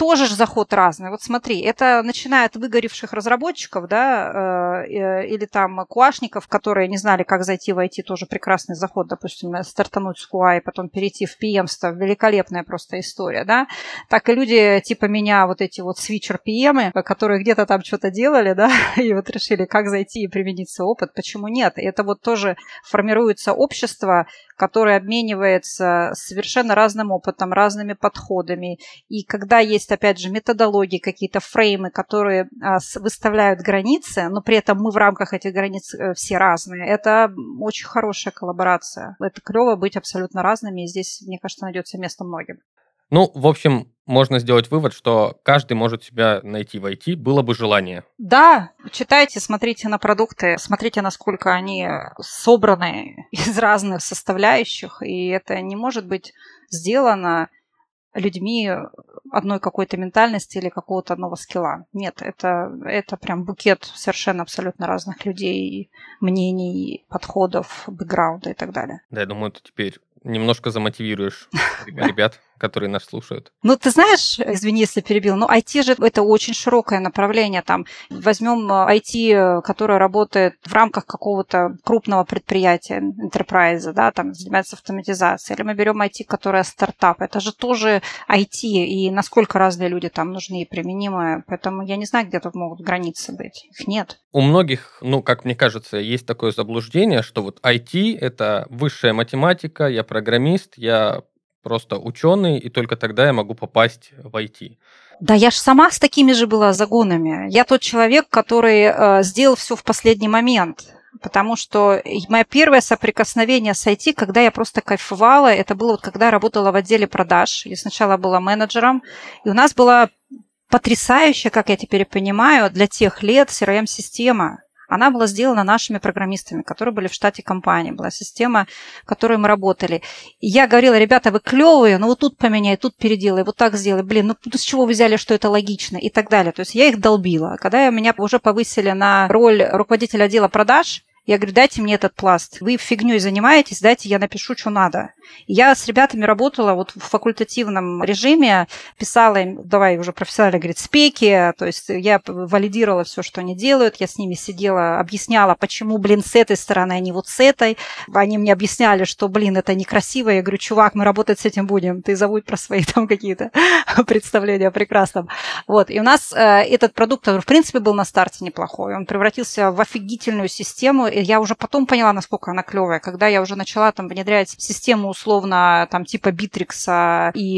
тоже же заход разный. Вот смотри, это начиная от выгоревших разработчиков, да, э, или там куашников, которые не знали, как зайти в IT, тоже прекрасный заход, допустим, стартануть с QA и потом перейти в PM-ство, великолепная просто история, да, так и люди типа меня, вот эти вот свитчер PM, которые где-то там что-то делали, (laughs) да, и вот решили, как зайти и применить свой опыт, почему нет? Это вот тоже формируется общество, которое обменивается совершенно разным опытом, разными подходами, и когда есть, опять же, методологии, какие-то фреймы, которые а, выставляют границы, но при этом мы в рамках этих границ э, все разные. Это очень хорошая коллаборация. Это клево быть абсолютно разными, и здесь, мне кажется, найдется место многим. Ну, в общем, можно сделать вывод, что каждый может себя найти в IT, было бы желание. Да, читайте, смотрите на продукты, смотрите, насколько они собраны (laughs) из разных составляющих, и это не может быть сделано людьми одной какой-то ментальности или какого-то одного скилла. Нет, это, это прям букет совершенно абсолютно разных людей, мнений, подходов, бэкграунда и так далее. Да, я думаю, ты теперь немножко замотивируешь (laughs) ребят, которые нас слушают? Ну, ты знаешь, извини, если перебил, но IT же это очень широкое направление. Там возьмем IT, которое работает в рамках какого-то крупного предприятия, enterprise, да, там занимается автоматизацией. Или мы берем IT, которое стартап. Это же тоже IT, и насколько разные люди там нужны и применимые. Поэтому я не знаю, где тут могут границы быть. Их нет. У многих, ну, как мне кажется, есть такое заблуждение, что вот IT — это высшая математика, я программист, я просто ученый, и только тогда я могу попасть в IT. Да, я же сама с такими же была загонами. Я тот человек, который э, сделал все в последний момент. Потому что мое первое соприкосновение с IT, когда я просто кайфовала, это было вот когда я работала в отделе продаж. Я сначала была менеджером, и у нас была потрясающая, как я теперь понимаю, для тех лет CRM-система она была сделана нашими программистами, которые были в штате компании. Была система, в которой мы работали. И я говорила, ребята, вы клевые, но вот тут поменяй, тут переделай, вот так сделай. Блин, ну с чего вы взяли, что это логично? И так далее. То есть я их долбила. Когда меня уже повысили на роль руководителя отдела продаж, я говорю, дайте мне этот пласт. Вы фигней занимаетесь, дайте я напишу, что надо. Я с ребятами работала вот в факультативном режиме, писала им, давай уже профессионально говорит, спеки, то есть я валидировала все, что они делают, я с ними сидела, объясняла, почему, блин, с этой стороны, а не вот с этой. Они мне объясняли, что, блин, это некрасиво. Я говорю, чувак, мы работать с этим будем, ты забудь про свои там какие-то (laughs) представления о прекрасном. Вот, и у нас э, этот продукт, в принципе, был на старте неплохой. Он превратился в офигительную систему, я уже потом поняла, насколько она клевая, когда я уже начала там внедрять систему условно там типа Битрикса, и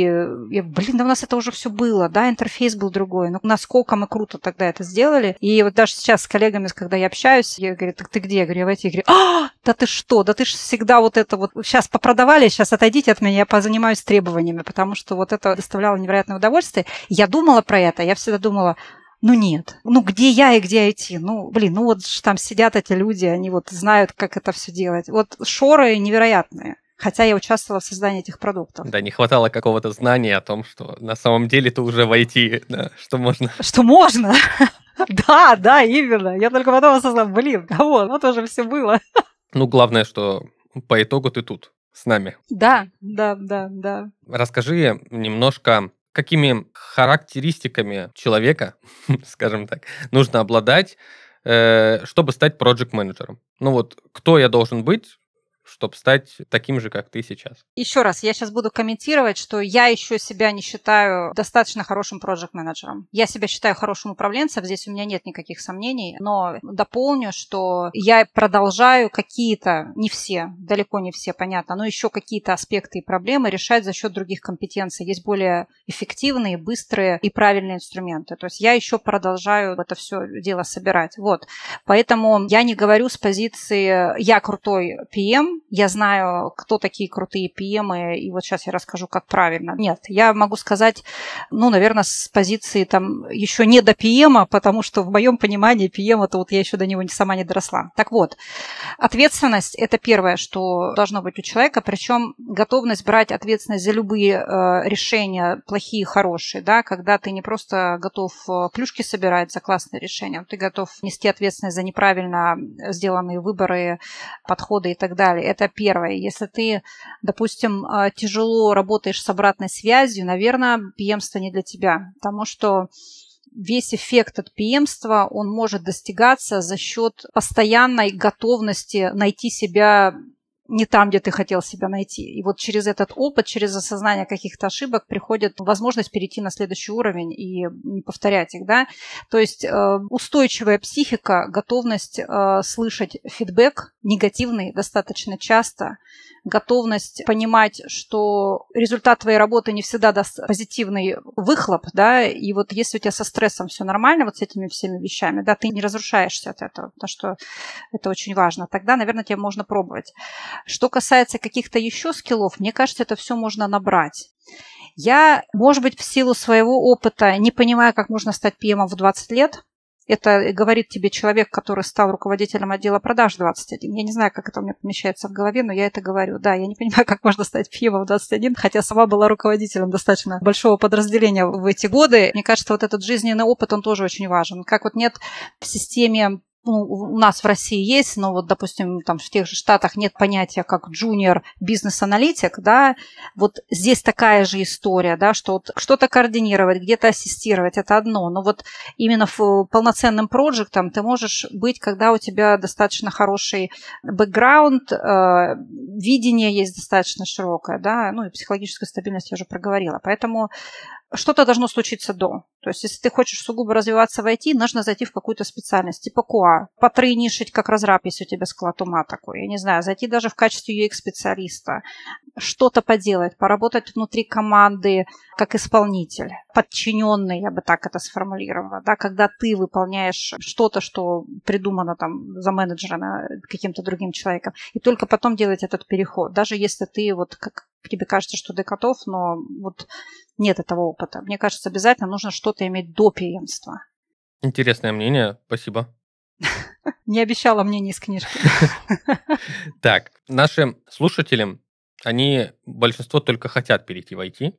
я, блин, да у нас это уже все было, да, интерфейс был другой, но насколько мы круто тогда это сделали. И вот даже сейчас с коллегами, когда я общаюсь, я говорю, так ты где? Я говорю, я в эти игре. А, да ты что? Да ты же всегда вот это вот сейчас попродавали, сейчас отойдите от меня, я позанимаюсь требованиями, потому что вот это доставляло невероятное удовольствие. Я думала про это, я всегда думала, ну нет. Ну где я и где идти? Ну, блин, ну вот там сидят эти люди, они вот знают, как это все делать. Вот шоры невероятные хотя я участвовала в создании этих продуктов. Да, не хватало какого-то знания о том, что на самом деле ты уже войти, да, что можно. (laughs) Что можно? (laughs) Да, да, именно. Я только потом осознала, блин, кого? Вот уже все было. (laughs) Ну, главное, что по итогу ты тут с нами. Да, да, да, да. Расскажи немножко, какими характеристиками человека, (laughs) скажем так, нужно обладать, э, чтобы стать проект менеджером Ну вот, кто я должен быть, чтобы стать таким же, как ты сейчас. Еще раз, я сейчас буду комментировать, что я еще себя не считаю достаточно хорошим проект-менеджером. Я себя считаю хорошим управленцем, здесь у меня нет никаких сомнений, но дополню, что я продолжаю какие-то, не все, далеко не все, понятно, но еще какие-то аспекты и проблемы решать за счет других компетенций. Есть более эффективные, быстрые и правильные инструменты. То есть я еще продолжаю это все дело собирать. Вот. Поэтому я не говорю с позиции «я крутой PM», я знаю, кто такие крутые PM, и вот сейчас я расскажу, как правильно. Нет, я могу сказать, ну, наверное, с позиции там еще не до PM, потому что в моем понимании PM это вот я еще до него сама не доросла. Так вот, ответственность это первое, что должно быть у человека, причем готовность брать ответственность за любые э, решения, плохие, хорошие, да, когда ты не просто готов э, плюшки собирать за классные решения, ты готов нести ответственность за неправильно сделанные выборы, подходы и так далее. Это первое. Если ты, допустим, а, тяжело работаешь с обратной связью, наверное, пьемство не для тебя, потому что весь эффект от пьемства, он может достигаться за счет постоянной готовности найти себя не там, где ты хотел себя найти. И вот через этот опыт, через осознание каких-то ошибок приходит возможность перейти на следующий уровень и не повторять их, да. То есть э, устойчивая психика, готовность э, слышать фидбэк негативный достаточно часто, готовность понимать, что результат твоей работы не всегда даст позитивный выхлоп, да, и вот если у тебя со стрессом все нормально, вот с этими всеми вещами, да, ты не разрушаешься от этого, потому что это очень важно, тогда, наверное, тебе можно пробовать. Что касается каких-то еще скиллов, мне кажется, это все можно набрать. Я, может быть, в силу своего опыта не понимаю, как можно стать PM в 20 лет, это говорит тебе человек, который стал руководителем отдела продаж 21. Я не знаю, как это у меня помещается в голове, но я это говорю. Да, я не понимаю, (laughs) как можно стать пивом в 21, хотя сама была руководителем достаточно большого подразделения в эти годы. Мне кажется, вот этот жизненный опыт, он тоже очень важен. Как вот нет в системе ну, у нас в России есть, но вот, допустим, там в тех же Штатах нет понятия как junior бизнес-аналитик, да, вот здесь такая же история, да, что вот что-то координировать, где-то ассистировать, это одно, но вот именно в полноценным проектом ты можешь быть, когда у тебя достаточно хороший бэкграунд, э, видение есть достаточно широкое, да, ну и психологическая стабильность я уже проговорила, поэтому что-то должно случиться до. То есть, если ты хочешь сугубо развиваться в IT, нужно зайти в какую-то специальность, типа QA, потрейнишить как разраб, если у тебя склад ума такой, я не знаю, зайти даже в качестве UX-специалиста, что-то поделать, поработать внутри команды как исполнитель, подчиненный, я бы так это сформулировала, да, когда ты выполняешь что-то, что придумано там за менеджера каким-то другим человеком, и только потом делать этот переход, даже если ты вот как тебе кажется, что ты готов, но вот нет этого опыта. Мне кажется, обязательно нужно что-то иметь до преемства. Интересное мнение, спасибо. (laughs) Не обещала мнение из книжки. (laughs) Так, наши слушатели, они, большинство только хотят перейти в IT,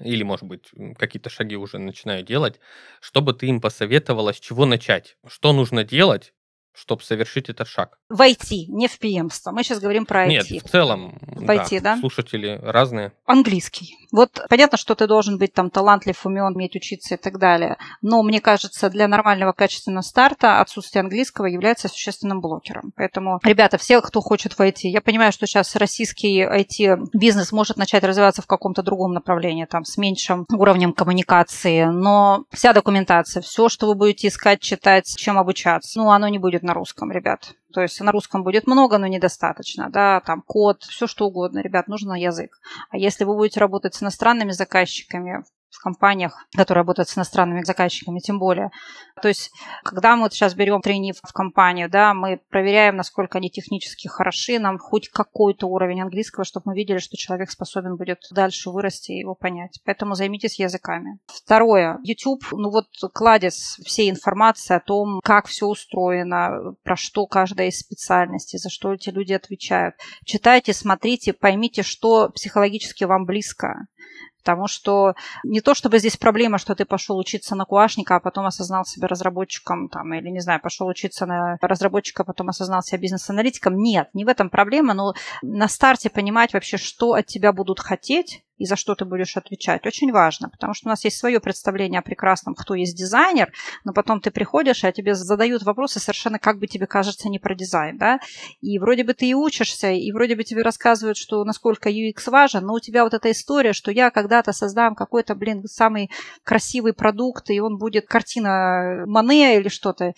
или, может быть, какие-то шаги уже начинают делать, чтобы ты им посоветовала, с чего начать, что нужно делать, чтобы совершить этот шаг? В IT, не в преемство. Мы сейчас говорим про IT. Нет, в целом. В да, да? Слушатели разные. Английский. Вот понятно, что ты должен быть там талантлив, умен, уметь учиться и так далее. Но мне кажется, для нормального качественного старта отсутствие английского является существенным блокером. Поэтому, ребята, все, кто хочет войти, я понимаю, что сейчас российский IT-бизнес может начать развиваться в каком-то другом направлении, там, с меньшим уровнем коммуникации, но вся документация, все, что вы будете искать, читать, чем обучаться, ну, оно не будет на русском, ребят. То есть на русском будет много, но недостаточно, да, там код, все что угодно, ребят, нужен язык. А если вы будете работать с иностранными заказчиками, в компаниях, которые работают с иностранными заказчиками, тем более. То есть, когда мы вот сейчас берем тренив в компанию, да, мы проверяем, насколько они технически хороши, нам хоть какой-то уровень английского, чтобы мы видели, что человек способен будет дальше вырасти и его понять. Поэтому займитесь языками. Второе. YouTube, ну вот кладезь всей информации о том, как все устроено, про что каждая из специальностей, за что эти люди отвечают. Читайте, смотрите, поймите, что психологически вам близко. Потому что не то чтобы здесь проблема, что ты пошел учиться на куашника, а потом осознал себя разработчиком, там, или, не знаю, пошел учиться на разработчика, а потом осознал себя бизнес-аналитиком. Нет, не в этом проблема, но на старте понимать вообще, что от тебя будут хотеть, и за что ты будешь отвечать, очень важно, потому что у нас есть свое представление о прекрасном, кто есть дизайнер, но потом ты приходишь, а тебе задают вопросы совершенно, как бы тебе кажется, не про дизайн, да, и вроде бы ты и учишься, и вроде бы тебе рассказывают, что насколько UX важен, но у тебя вот эта история, что я когда-то создам какой-то, блин, самый красивый продукт, и он будет картина Мане или что-то.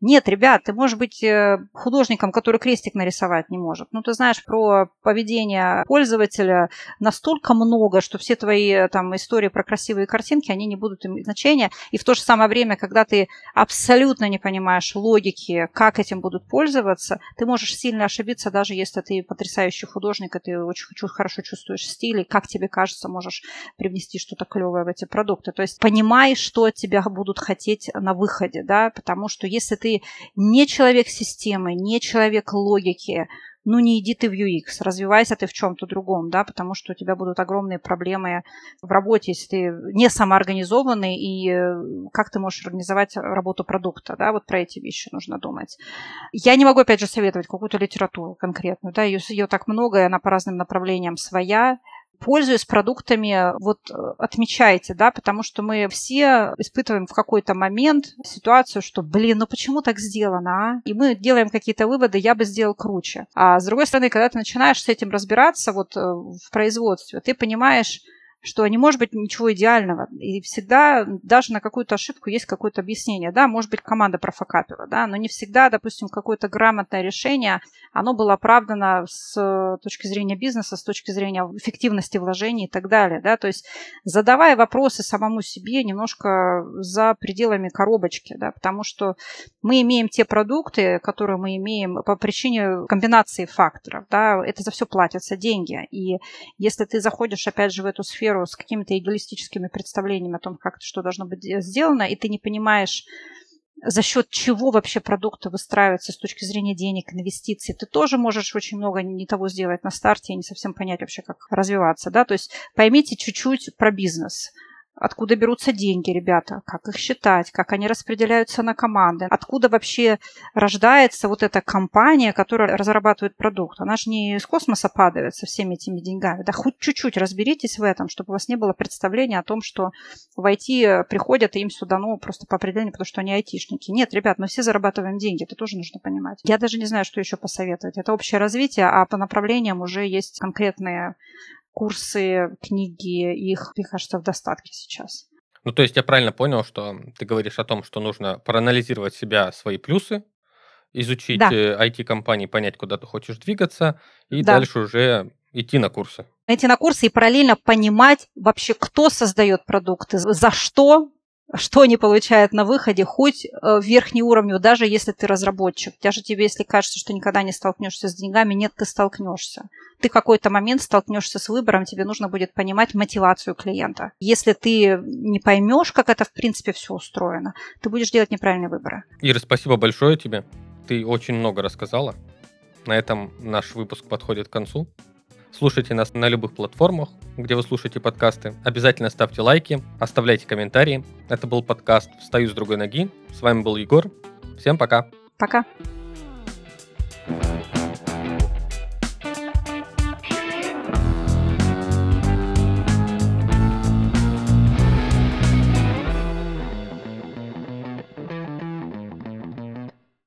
Нет, ребят, ты можешь быть э, художником, который крестик нарисовать не может. Ну, ты знаешь про поведение пользователя настолько много, много, что все твои э, там истории про красивые картинки, они не будут иметь значения. И в то же самое время, когда ты абсолютно не понимаешь логики, как этим будут пользоваться, ты можешь сильно ошибиться, даже если ты потрясающий художник, и ты очень хорошо чувствуешь стиль, и как тебе кажется, можешь привнести что-то клевое в эти продукты. То есть понимай, что от тебя будут хотеть на выходе, да, потому что если ты не человек системы, не человек логики, ну не иди ты в UX, развивайся ты в чем-то другом, да, потому что у тебя будут огромные проблемы в работе, если ты не самоорганизованный, и э, как ты можешь организовать работу продукта, да, вот про эти вещи нужно думать. Я не могу, опять же, советовать какую-то литературу конкретную, да, ее, ее так много, и она по разным направлениям своя, пользуясь продуктами, вот э, отмечайте, да, потому что мы все испытываем в какой-то момент ситуацию, что, блин, ну почему так сделано, а? И мы делаем какие-то выводы, я бы сделал круче. А с другой стороны, когда ты начинаешь с этим разбираться вот э, в производстве, ты понимаешь, что не может быть ничего идеального. И всегда даже на какую-то ошибку есть какое-то объяснение. Да, может быть, команда профокапила, да, но не всегда, допустим, какое-то грамотное решение, оно было оправдано с точки зрения бизнеса, с точки зрения эффективности вложений и так далее. Да? То есть задавая вопросы самому себе немножко за пределами коробочки, да, потому что мы имеем те продукты, которые мы имеем по причине комбинации факторов. Да, это за все платятся деньги. И если ты заходишь, опять же, в эту сферу, сферу с какими-то идеалистическими представлениями о том, как что должно быть сделано, и ты не понимаешь, за счет чего вообще продукты выстраиваются с точки зрения денег, инвестиций, ты тоже можешь очень много не того сделать на старте и не совсем понять вообще, как развиваться. Да? То есть поймите чуть-чуть про бизнес. Откуда берутся деньги, ребята, как их считать, как они распределяются на команды, откуда вообще рождается вот эта компания, которая разрабатывает продукт. Она же не из космоса падает со всеми этими деньгами. Да хоть чуть-чуть разберитесь в этом, чтобы у вас не было представления о том, что в IT приходят и им сюда, ну, просто по определению, потому что они айтишники. Нет, ребят, мы все зарабатываем деньги, это тоже нужно понимать. Я даже не знаю, что еще посоветовать. Это общее развитие, а по направлениям уже есть конкретные курсы, книги, их, мне кажется, в достатке сейчас. Ну, то есть я правильно понял, что ты говоришь о том, что нужно проанализировать себя, свои плюсы, изучить да. IT-компании, э, понять, куда ты хочешь двигаться, и да. дальше уже идти на курсы. Идти на курсы и параллельно понимать вообще, кто создает продукты, за что, что они получают на выходе, хоть э, верхний уровень, даже если ты разработчик. Даже тебе, если кажется, что никогда не столкнешься с деньгами, нет, ты столкнешься. Ты в какой-то момент столкнешься с выбором, тебе нужно будет понимать мотивацию клиента. Если ты не поймешь, как это в принципе все устроено, ты будешь делать неправильные выборы. Ира, спасибо большое тебе. Ты очень много рассказала. На этом наш выпуск подходит к концу. Слушайте нас на любых платформах, где вы слушаете подкасты. Обязательно ставьте лайки, оставляйте комментарии. Это был подкаст «Встаю с другой ноги». С вами был Егор. Всем пока. Пока.